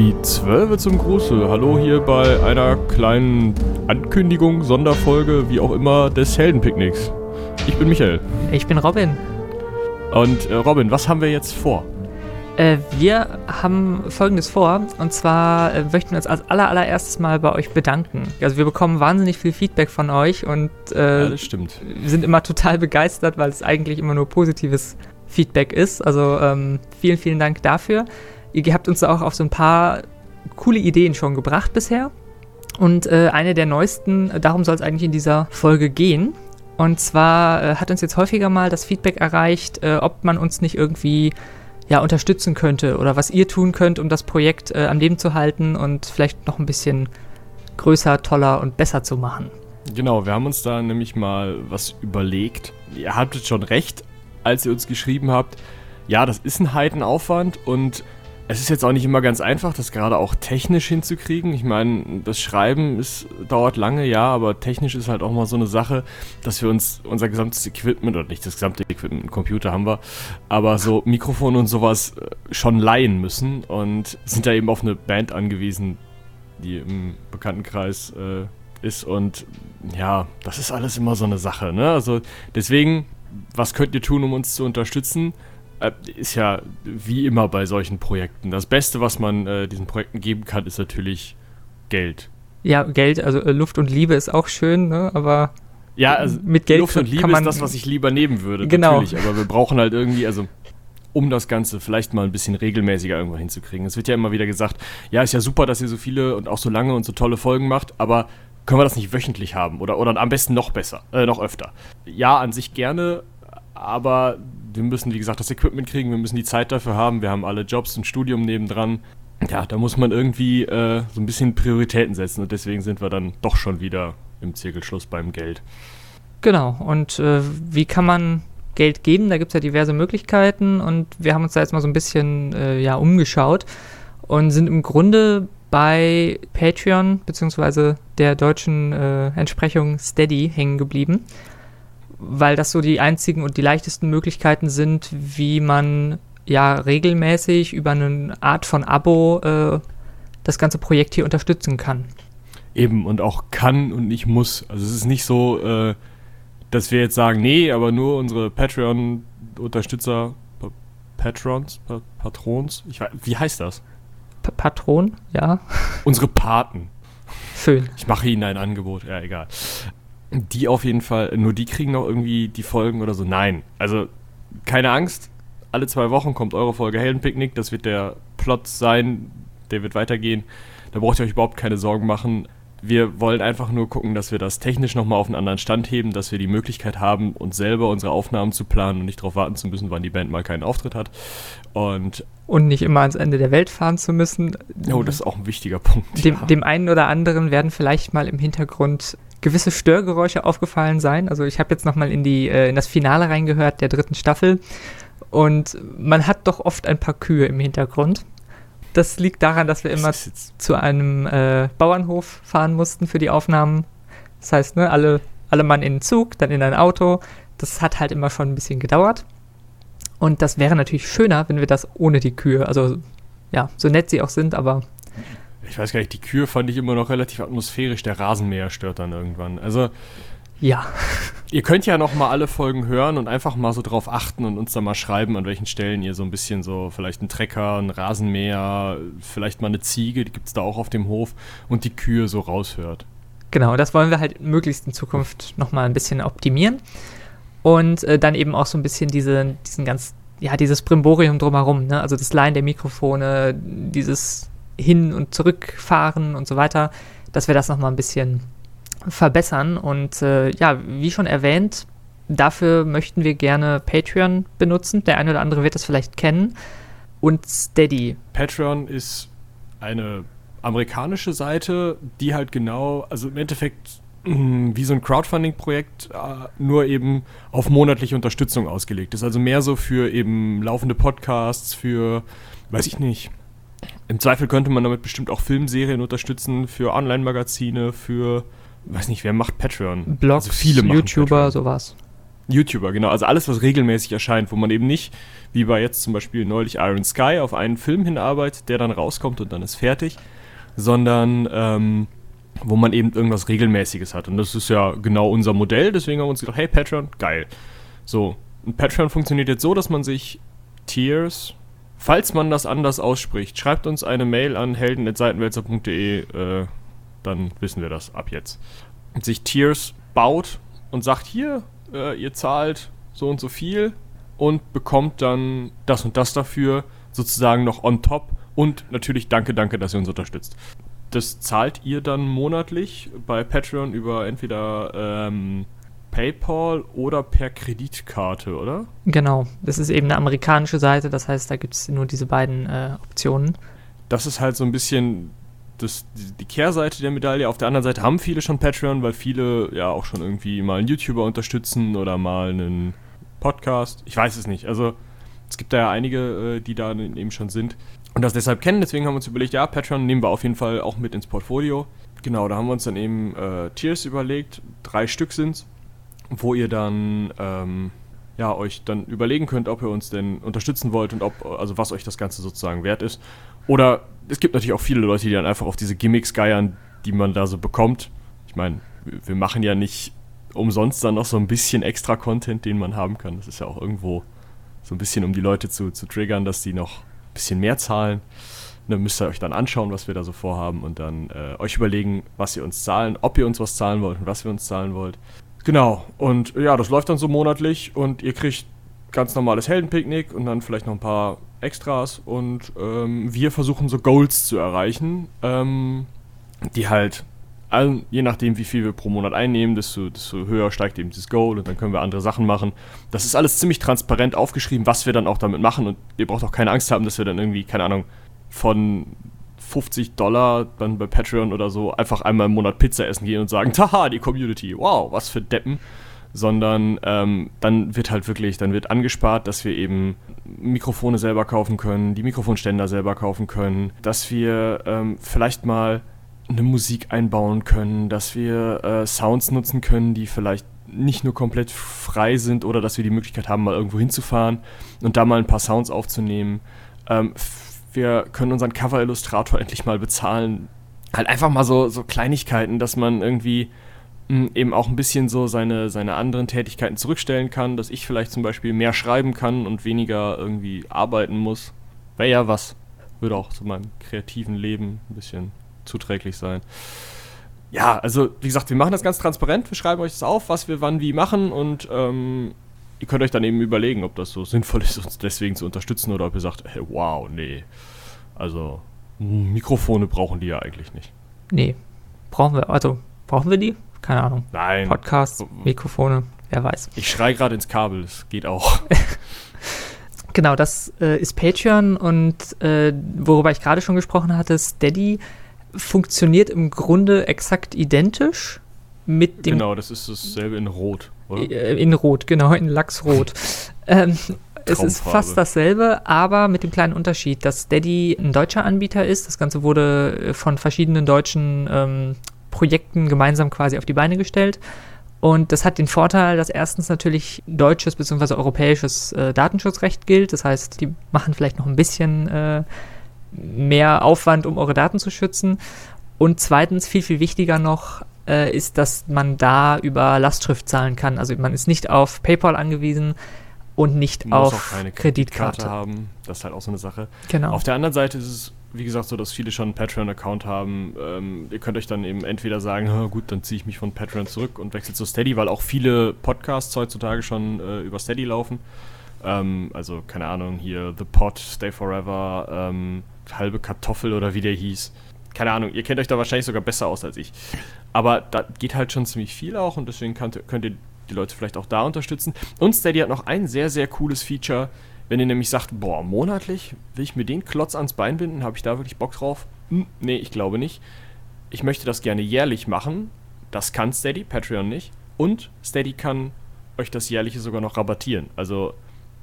Die Zwölfe zum Gruße. Hallo hier bei einer kleinen Ankündigung, Sonderfolge, wie auch immer, des Heldenpicknicks. Ich bin Michael. Ich bin Robin. Und äh, Robin, was haben wir jetzt vor? Äh, wir haben folgendes vor. Und zwar äh, möchten wir uns als aller, allererstes mal bei euch bedanken. Also wir bekommen wahnsinnig viel Feedback von euch und äh, ja, das stimmt. wir sind immer total begeistert, weil es eigentlich immer nur positives Feedback ist. Also ähm, vielen, vielen Dank dafür. Ihr habt uns auch auf so ein paar coole Ideen schon gebracht bisher. Und äh, eine der neuesten, darum soll es eigentlich in dieser Folge gehen. Und zwar äh, hat uns jetzt häufiger mal das Feedback erreicht, äh, ob man uns nicht irgendwie ja, unterstützen könnte oder was ihr tun könnt, um das Projekt äh, am Leben zu halten und vielleicht noch ein bisschen größer, toller und besser zu machen. Genau, wir haben uns da nämlich mal was überlegt. Ihr hattet schon recht, als ihr uns geschrieben habt. Ja, das ist ein Heitenaufwand und es ist jetzt auch nicht immer ganz einfach, das gerade auch technisch hinzukriegen. Ich meine, das Schreiben ist, dauert lange, ja, aber technisch ist halt auch mal so eine Sache, dass wir uns unser gesamtes Equipment, oder nicht das gesamte Equipment, Computer haben wir, aber so Mikrofone und sowas äh, schon leihen müssen und sind da eben auf eine Band angewiesen, die im Bekanntenkreis äh, ist und ja, das ist alles immer so eine Sache, ne? Also deswegen, was könnt ihr tun, um uns zu unterstützen? Äh, ist ja wie immer bei solchen Projekten. Das Beste, was man äh, diesen Projekten geben kann, ist natürlich Geld. Ja, Geld, also äh, Luft und Liebe ist auch schön, ne? aber ja, also mit Geld Luft und Liebe kann man, ist das, was ich lieber nehmen würde, genau. natürlich. Aber wir brauchen halt irgendwie, also um das Ganze vielleicht mal ein bisschen regelmäßiger irgendwo hinzukriegen. Es wird ja immer wieder gesagt, ja, ist ja super, dass ihr so viele und auch so lange und so tolle Folgen macht, aber können wir das nicht wöchentlich haben oder, oder am besten noch besser, äh, noch öfter? Ja, an sich gerne, aber wir müssen, wie gesagt, das Equipment kriegen, wir müssen die Zeit dafür haben, wir haben alle Jobs und Studium nebendran. Ja, da muss man irgendwie äh, so ein bisschen Prioritäten setzen und deswegen sind wir dann doch schon wieder im Zirkelschluss beim Geld. Genau, und äh, wie kann man Geld geben? Da gibt es ja diverse Möglichkeiten und wir haben uns da jetzt mal so ein bisschen äh, ja, umgeschaut und sind im Grunde bei Patreon bzw. der deutschen äh, Entsprechung Steady hängen geblieben weil das so die einzigen und die leichtesten Möglichkeiten sind, wie man ja regelmäßig über eine Art von Abo äh, das ganze Projekt hier unterstützen kann. Eben und auch kann und nicht muss. Also es ist nicht so, äh, dass wir jetzt sagen, nee, aber nur unsere Patreon-Unterstützer, Patrons, Patrons, ich weiß, wie heißt das? P Patron, ja. Unsere Paten. Schön. Ich mache ihnen ein Angebot, ja, egal. Die auf jeden Fall, nur die kriegen noch irgendwie die Folgen oder so. Nein, also keine Angst. Alle zwei Wochen kommt eure Folge Heldenpicknick. Das wird der Plot sein. Der wird weitergehen. Da braucht ihr euch überhaupt keine Sorgen machen. Wir wollen einfach nur gucken, dass wir das technisch nochmal auf einen anderen Stand heben, dass wir die Möglichkeit haben, uns selber unsere Aufnahmen zu planen und nicht darauf warten zu müssen, wann die Band mal keinen Auftritt hat. Und, und nicht immer ans Ende der Welt fahren zu müssen. Oh, das ist auch ein wichtiger Punkt. Dem, ja. dem einen oder anderen werden vielleicht mal im Hintergrund gewisse Störgeräusche aufgefallen sein. Also ich habe jetzt nochmal in, äh, in das Finale reingehört der dritten Staffel und man hat doch oft ein paar Kühe im Hintergrund. Das liegt daran, dass wir immer zu einem äh, Bauernhof fahren mussten für die Aufnahmen. Das heißt, ne, alle, alle Mann in den Zug, dann in ein Auto. Das hat halt immer schon ein bisschen gedauert. Und das wäre natürlich schöner, wenn wir das ohne die Kühe, also ja, so nett sie auch sind, aber ich weiß gar nicht, die Kühe fand ich immer noch relativ atmosphärisch. Der Rasenmäher stört dann irgendwann. Also. Ja. Ihr könnt ja noch mal alle Folgen hören und einfach mal so drauf achten und uns dann mal schreiben, an welchen Stellen ihr so ein bisschen so, vielleicht einen Trecker, einen Rasenmäher, vielleicht mal eine Ziege, die gibt es da auch auf dem Hof und die Kühe so raushört. Genau, das wollen wir halt möglichst in Zukunft noch mal ein bisschen optimieren. Und äh, dann eben auch so ein bisschen diese, diesen ganz, ja, dieses Brimborium drumherum, ne? Also das Leihen der Mikrofone, dieses hin und zurückfahren und so weiter, dass wir das nochmal ein bisschen verbessern. Und äh, ja, wie schon erwähnt, dafür möchten wir gerne Patreon benutzen. Der eine oder andere wird das vielleicht kennen. Und Steady. Patreon ist eine amerikanische Seite, die halt genau, also im Endeffekt wie so ein Crowdfunding-Projekt, äh, nur eben auf monatliche Unterstützung ausgelegt ist. Also mehr so für eben laufende Podcasts, für, weiß ich nicht, im Zweifel könnte man damit bestimmt auch Filmserien unterstützen, für Online-Magazine, für, weiß nicht, wer macht Patreon? Blogs, also viele YouTuber, Patreon. sowas. YouTuber, genau. Also alles, was regelmäßig erscheint, wo man eben nicht, wie bei jetzt zum Beispiel neulich Iron Sky, auf einen Film hinarbeitet, der dann rauskommt und dann ist fertig, sondern ähm, wo man eben irgendwas Regelmäßiges hat. Und das ist ja genau unser Modell, deswegen haben wir uns gedacht, hey Patreon, geil. So, und Patreon funktioniert jetzt so, dass man sich Tiers, falls man das anders ausspricht, schreibt uns eine Mail an helden.seitenwälzer.de, äh, dann wissen wir das ab jetzt. Und sich Tiers baut und sagt, hier, äh, ihr zahlt so und so viel und bekommt dann das und das dafür sozusagen noch on top und natürlich danke, danke, dass ihr uns unterstützt. Das zahlt ihr dann monatlich bei Patreon über entweder ähm, PayPal oder per Kreditkarte, oder? Genau, das ist eben eine amerikanische Seite, das heißt, da gibt es nur diese beiden äh, Optionen. Das ist halt so ein bisschen das, die Kehrseite der Medaille. Auf der anderen Seite haben viele schon Patreon, weil viele ja auch schon irgendwie mal einen YouTuber unterstützen oder mal einen Podcast. Ich weiß es nicht. Also es gibt da ja einige, äh, die da eben schon sind und das deshalb kennen. Deswegen haben wir uns überlegt, ja, Patreon nehmen wir auf jeden Fall auch mit ins Portfolio. Genau, da haben wir uns dann eben äh, Tiers überlegt. Drei Stück sind's, wo ihr dann ähm, ja, euch dann überlegen könnt, ob ihr uns denn unterstützen wollt und ob, also was euch das Ganze sozusagen wert ist. Oder es gibt natürlich auch viele Leute, die dann einfach auf diese Gimmicks geiern, die man da so bekommt. Ich meine, wir machen ja nicht umsonst dann noch so ein bisschen extra Content, den man haben kann. Das ist ja auch irgendwo so ein bisschen, um die Leute zu, zu triggern, dass die noch ein bisschen mehr zahlen. Dann müsst ihr euch dann anschauen, was wir da so vorhaben und dann äh, euch überlegen, was ihr uns zahlen, ob ihr uns was zahlen wollt und was wir uns zahlen wollt. Genau, und ja, das läuft dann so monatlich und ihr kriegt ganz normales Heldenpicknick und dann vielleicht noch ein paar Extras und ähm, wir versuchen so Goals zu erreichen, ähm, die halt, also je nachdem wie viel wir pro Monat einnehmen, desto, desto höher steigt eben dieses Goal und dann können wir andere Sachen machen. Das ist alles ziemlich transparent aufgeschrieben, was wir dann auch damit machen und ihr braucht auch keine Angst haben, dass wir dann irgendwie, keine Ahnung, von 50 Dollar dann bei Patreon oder so einfach einmal im Monat Pizza essen gehen und sagen, haha, die Community, wow, was für Deppen. Sondern ähm, dann wird halt wirklich, dann wird angespart, dass wir eben Mikrofone selber kaufen können, die Mikrofonständer selber kaufen können, dass wir ähm, vielleicht mal eine Musik einbauen können, dass wir äh, Sounds nutzen können, die vielleicht nicht nur komplett frei sind oder dass wir die Möglichkeit haben, mal irgendwo hinzufahren und da mal ein paar Sounds aufzunehmen. Ähm, wir können unseren Cover-Illustrator endlich mal bezahlen. Halt einfach mal so, so Kleinigkeiten, dass man irgendwie hm, eben auch ein bisschen so seine, seine anderen Tätigkeiten zurückstellen kann, dass ich vielleicht zum Beispiel mehr schreiben kann und weniger irgendwie arbeiten muss. Wäre ja was. Würde auch zu meinem kreativen Leben ein bisschen zuträglich sein. Ja, also wie gesagt, wir machen das ganz transparent. Wir schreiben euch das auf, was wir wann wie machen und ähm, ihr könnt euch dann eben überlegen, ob das so sinnvoll ist, uns deswegen zu unterstützen oder ob ihr sagt, hey, wow, nee. Also, Mikrofone brauchen die ja eigentlich nicht. Nee. Brauchen wir, also, brauchen wir die? Keine Ahnung. Nein. Podcasts, Mikrofone, wer weiß. Ich schreie gerade ins Kabel, das geht auch. genau, das äh, ist Patreon und äh, worüber ich gerade schon gesprochen hatte, Steady funktioniert im Grunde exakt identisch mit dem. Genau, das ist dasselbe in Rot, oder? Äh, in Rot, genau, in Lachsrot. ähm, es ist fast dasselbe, aber mit dem kleinen Unterschied, dass Steady ein deutscher Anbieter ist. Das Ganze wurde äh, von verschiedenen deutschen ähm, Projekten gemeinsam quasi auf die Beine gestellt. Und das hat den Vorteil, dass erstens natürlich deutsches bzw. europäisches äh, Datenschutzrecht gilt. Das heißt, die machen vielleicht noch ein bisschen äh, mehr Aufwand, um eure Daten zu schützen. Und zweitens, viel, viel wichtiger noch, äh, ist, dass man da über Lastschrift zahlen kann. Also man ist nicht auf PayPal angewiesen und nicht auf Kreditkarte. Kreditkarte haben. Das ist halt auch so eine Sache. Genau. Auf der anderen Seite ist es, wie gesagt, so, dass viele schon einen Patreon-Account haben. Ähm, ihr könnt euch dann eben entweder sagen, gut, dann ziehe ich mich von Patreon zurück und wechsle zu Steady, weil auch viele Podcasts heutzutage schon äh, über Steady laufen. Ähm, also, keine Ahnung, hier The Pod, Stay Forever, ähm, halbe Kartoffel oder wie der hieß. Keine Ahnung, ihr kennt euch da wahrscheinlich sogar besser aus als ich. Aber da geht halt schon ziemlich viel auch und deswegen könnt, könnt ihr die Leute vielleicht auch da unterstützen. Und Steady hat noch ein sehr, sehr cooles Feature. Wenn ihr nämlich sagt, boah, monatlich will ich mir den Klotz ans Bein binden, habe ich da wirklich Bock drauf? Hm, nee, ich glaube nicht. Ich möchte das gerne jährlich machen. Das kann Steady, Patreon nicht. Und Steady kann euch das jährliche sogar noch rabattieren. Also,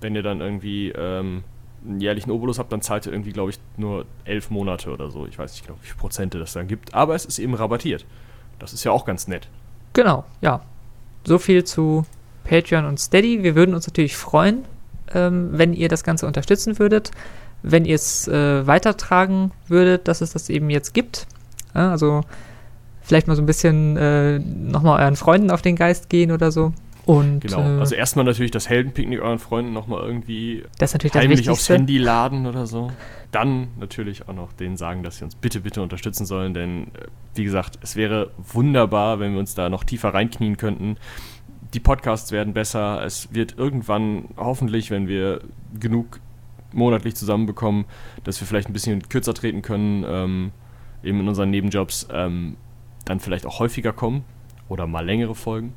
wenn ihr dann irgendwie ähm, einen jährlichen Obolus habt, dann zahlt ihr irgendwie, glaube ich, nur elf Monate oder so. Ich weiß nicht genau, wie viele Prozente das dann gibt. Aber es ist eben rabattiert. Das ist ja auch ganz nett. Genau, ja. So viel zu Patreon und Steady. Wir würden uns natürlich freuen, ähm, wenn ihr das Ganze unterstützen würdet, wenn ihr es äh, weitertragen würdet, dass es das eben jetzt gibt. Ja, also vielleicht mal so ein bisschen äh, nochmal euren Freunden auf den Geist gehen oder so. Und, genau, äh, also erstmal natürlich das Heldenpicknick euren Freunden nochmal irgendwie das ist natürlich heimlich das aufs Handy laden oder so. Dann natürlich auch noch denen sagen, dass sie uns bitte, bitte unterstützen sollen, denn äh, wie gesagt, es wäre wunderbar, wenn wir uns da noch tiefer reinknien könnten. Die Podcasts werden besser. Es wird irgendwann hoffentlich, wenn wir genug monatlich zusammenbekommen, dass wir vielleicht ein bisschen kürzer treten können, ähm, eben in unseren Nebenjobs, ähm, dann vielleicht auch häufiger kommen oder mal längere Folgen.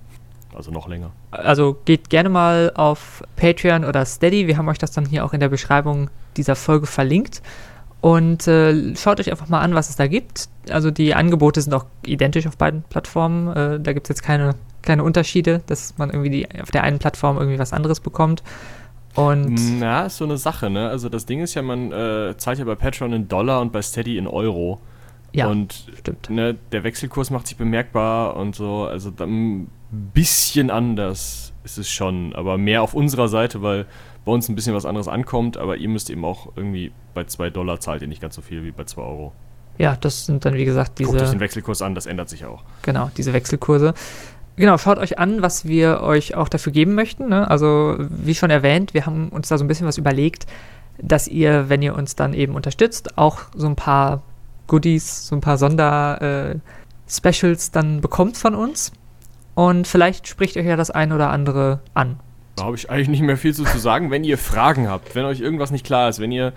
Also noch länger. Also geht gerne mal auf Patreon oder Steady. Wir haben euch das dann hier auch in der Beschreibung dieser Folge verlinkt. Und äh, schaut euch einfach mal an, was es da gibt. Also die Angebote sind auch identisch auf beiden Plattformen. Äh, da gibt es jetzt keine, keine Unterschiede, dass man irgendwie die, auf der einen Plattform irgendwie was anderes bekommt. Und Na, ist so eine Sache, ne? Also das Ding ist ja, man äh, zahlt ja bei Patreon in Dollar und bei Steady in Euro. Ja, und stimmt. ne, der Wechselkurs macht sich bemerkbar und so. Also ein bisschen anders ist es schon, aber mehr auf unserer Seite, weil bei uns ein bisschen was anderes ankommt, aber ihr müsst eben auch irgendwie bei 2 Dollar zahlt ihr nicht ganz so viel wie bei 2 Euro. Ja, das sind dann wie gesagt Guckt euch diese, den Wechselkurs an, das ändert sich auch. genau, diese Wechselkurse. Genau, schaut euch an, was wir euch auch dafür geben möchten. Ne? Also, wie schon erwähnt, wir haben uns da so ein bisschen was überlegt, dass ihr, wenn ihr uns dann eben unterstützt, auch so ein paar Goodies, so ein paar Sonder-Specials dann bekommt von uns. Und vielleicht spricht euch ja das ein oder andere an. Da habe ich eigentlich nicht mehr viel zu, zu sagen. Wenn ihr Fragen habt, wenn euch irgendwas nicht klar ist, wenn ihr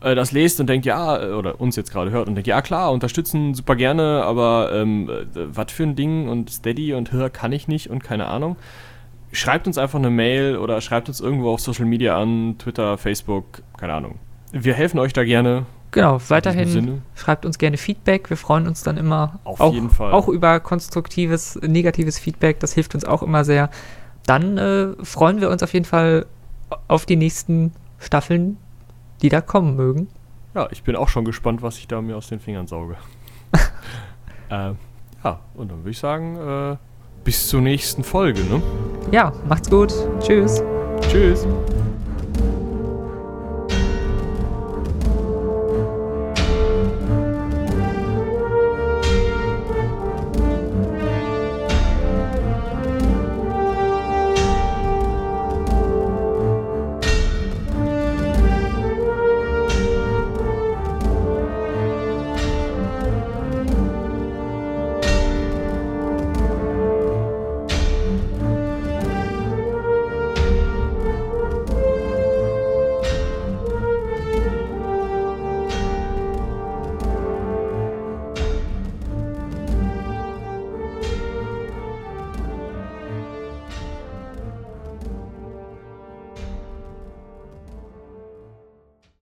äh, das lest und denkt, ja, äh, oder uns jetzt gerade hört und denkt, ja klar, unterstützen super gerne, aber ähm, äh, was für ein Ding und Steady und Hör kann ich nicht und keine Ahnung. Schreibt uns einfach eine Mail oder schreibt uns irgendwo auf Social Media an, Twitter, Facebook, keine Ahnung. Wir helfen euch da gerne. Genau, weiterhin schreibt uns gerne Feedback. Wir freuen uns dann immer Auf auch, jeden Fall. auch über konstruktives, negatives Feedback. Das hilft uns auch immer sehr. Dann äh, freuen wir uns auf jeden Fall auf die nächsten Staffeln, die da kommen mögen. Ja, ich bin auch schon gespannt, was ich da mir aus den Fingern sauge. äh, ja, und dann würde ich sagen, äh, bis zur nächsten Folge, ne? Ja, macht's gut. Tschüss. Tschüss.